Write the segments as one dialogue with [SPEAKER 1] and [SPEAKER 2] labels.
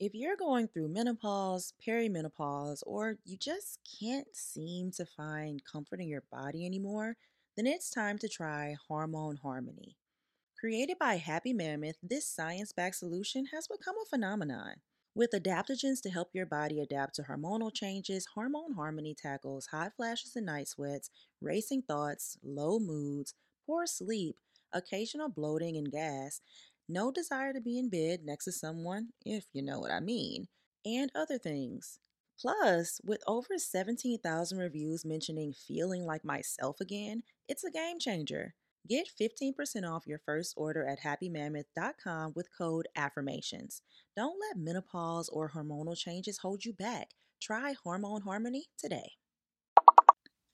[SPEAKER 1] If you're going through menopause, perimenopause, or you just can't seem to find comfort in your body anymore, then it's time to try Hormone Harmony. Created by Happy Mammoth, this science backed solution has become a phenomenon. With adaptogens to help your body adapt to hormonal changes, Hormone Harmony tackles hot flashes and night sweats, racing thoughts, low moods, poor sleep, occasional bloating and gas, no desire to be in bed next to someone, if you know what I mean, and other things. Plus, with over 17,000 reviews mentioning feeling like myself again, it's a game changer. Get 15% off your first order at happymammoth.com with code AFFIRMATIONS. Don't let menopause or hormonal changes hold you back. Try Hormone Harmony today.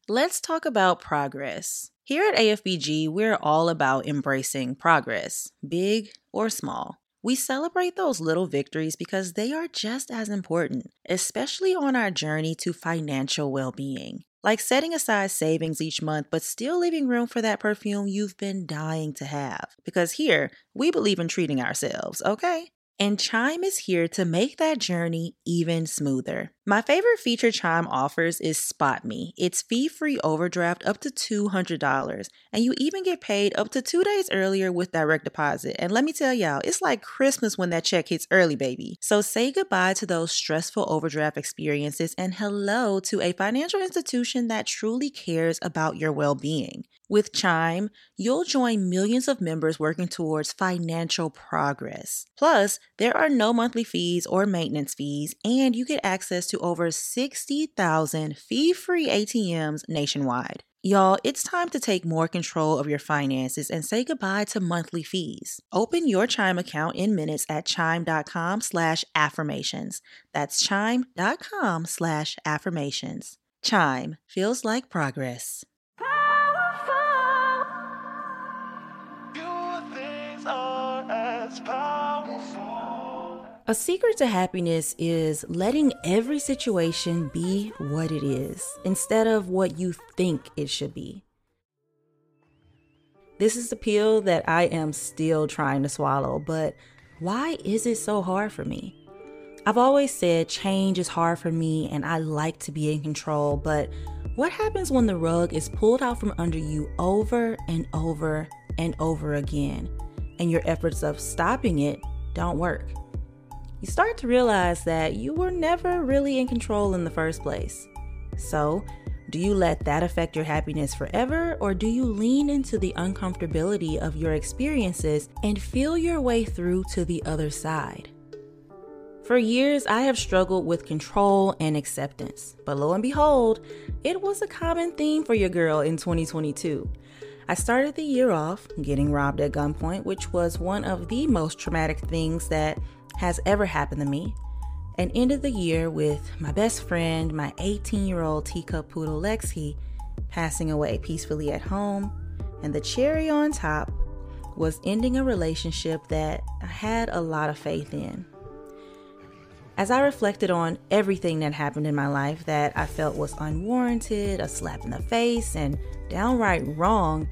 [SPEAKER 1] Let's talk about progress. Here at AFBG, we're all about embracing progress, big or small. We celebrate those little victories because they are just as important, especially on our journey to financial well being. Like setting aside savings each month, but still leaving room for that perfume you've been dying to have. Because here, we believe in treating ourselves, okay? And Chime is here to make that journey even smoother. My favorite feature Chime offers is Spot Me. It's fee free overdraft up to $200, and you even get paid up to two days earlier with direct deposit. And let me tell y'all, it's like Christmas when that check hits early, baby. So say goodbye to those stressful overdraft experiences and hello to a financial institution that truly cares about your well being. With Chime, you'll join millions of members working towards financial progress. Plus, there are no monthly fees or maintenance fees, and you get access to over 60,000 fee free ATMs nationwide. Y'all, it's time to take more control of your finances and say goodbye to monthly fees. Open your Chime account in minutes at chime.com slash affirmations. That's chime.com slash affirmations. Chime feels like progress. A secret to happiness is letting every situation be what it is instead of what you think it should be. This is a pill that I am still trying to swallow, but why is it so hard for me? I've always said change is hard for me and I like to be in control, but what happens when the rug is pulled out from under you over and over and over again, and your efforts of stopping it don't work? You start to realize that you were never really in control in the first place. So, do you let that affect your happiness forever, or do you lean into the uncomfortability of your experiences and feel your way through to the other side? For years, I have struggled with control and acceptance, but lo and behold, it was a common theme for your girl in 2022. I started the year off getting robbed at gunpoint, which was one of the most traumatic things that has ever happened to me, and ended the year with my best friend, my 18 year old teacup poodle Lexi, passing away peacefully at home, and the cherry on top was ending a relationship that I had a lot of faith in. As I reflected on everything that happened in my life that I felt was unwarranted, a slap in the face, and downright wrong,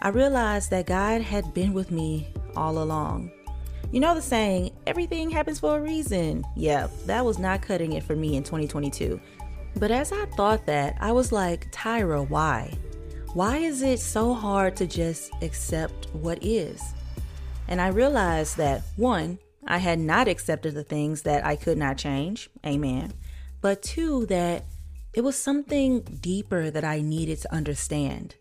[SPEAKER 1] I realized that God had been with me all along. You know the saying, everything happens for a reason. Yeah, that was not cutting it for me in 2022. But as I thought that, I was like, Tyra, why? Why is it so hard to just accept what is? And I realized that one, I had not accepted the things that I could not change. Amen. But two, that it was something deeper that I needed to understand.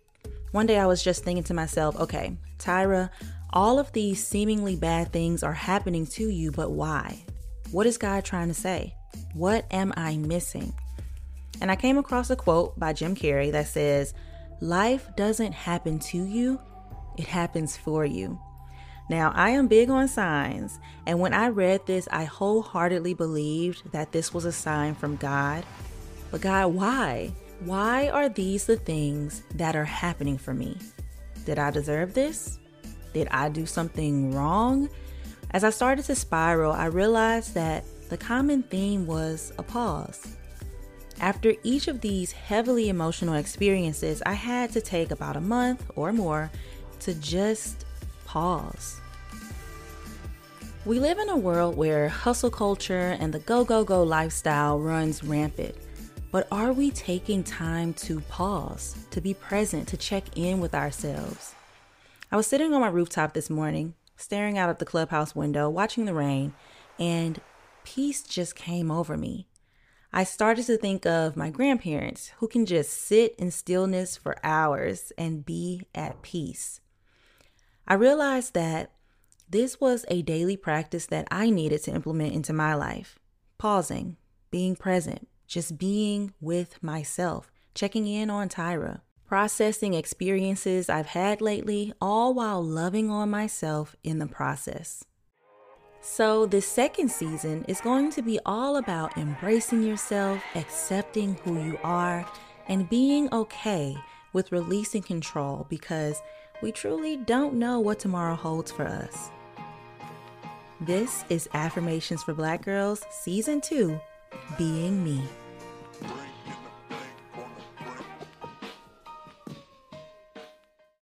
[SPEAKER 1] One day I was just thinking to myself, okay, Tyra, all of these seemingly bad things are happening to you, but why? What is God trying to say? What am I missing? And I came across a quote by Jim Carrey that says, Life doesn't happen to you, it happens for you. Now, I am big on signs, and when I read this, I wholeheartedly believed that this was a sign from God. But, God, why? Why are these the things that are happening for me? Did I deserve this? Did I do something wrong? As I started to spiral, I realized that the common theme was a pause. After each of these heavily emotional experiences, I had to take about a month or more to just pause. We live in a world where hustle culture and the go, go, go lifestyle runs rampant. But are we taking time to pause, to be present, to check in with ourselves? I was sitting on my rooftop this morning, staring out at the clubhouse window, watching the rain, and peace just came over me. I started to think of my grandparents who can just sit in stillness for hours and be at peace. I realized that this was a daily practice that I needed to implement into my life pausing, being present, just being with myself, checking in on Tyra, processing experiences I've had lately, all while loving on myself in the process. So, this second season is going to be all about embracing yourself, accepting who you are, and being okay with releasing control because we truly don't know what tomorrow holds for us. This is Affirmations for Black Girls, Season 2 Being Me.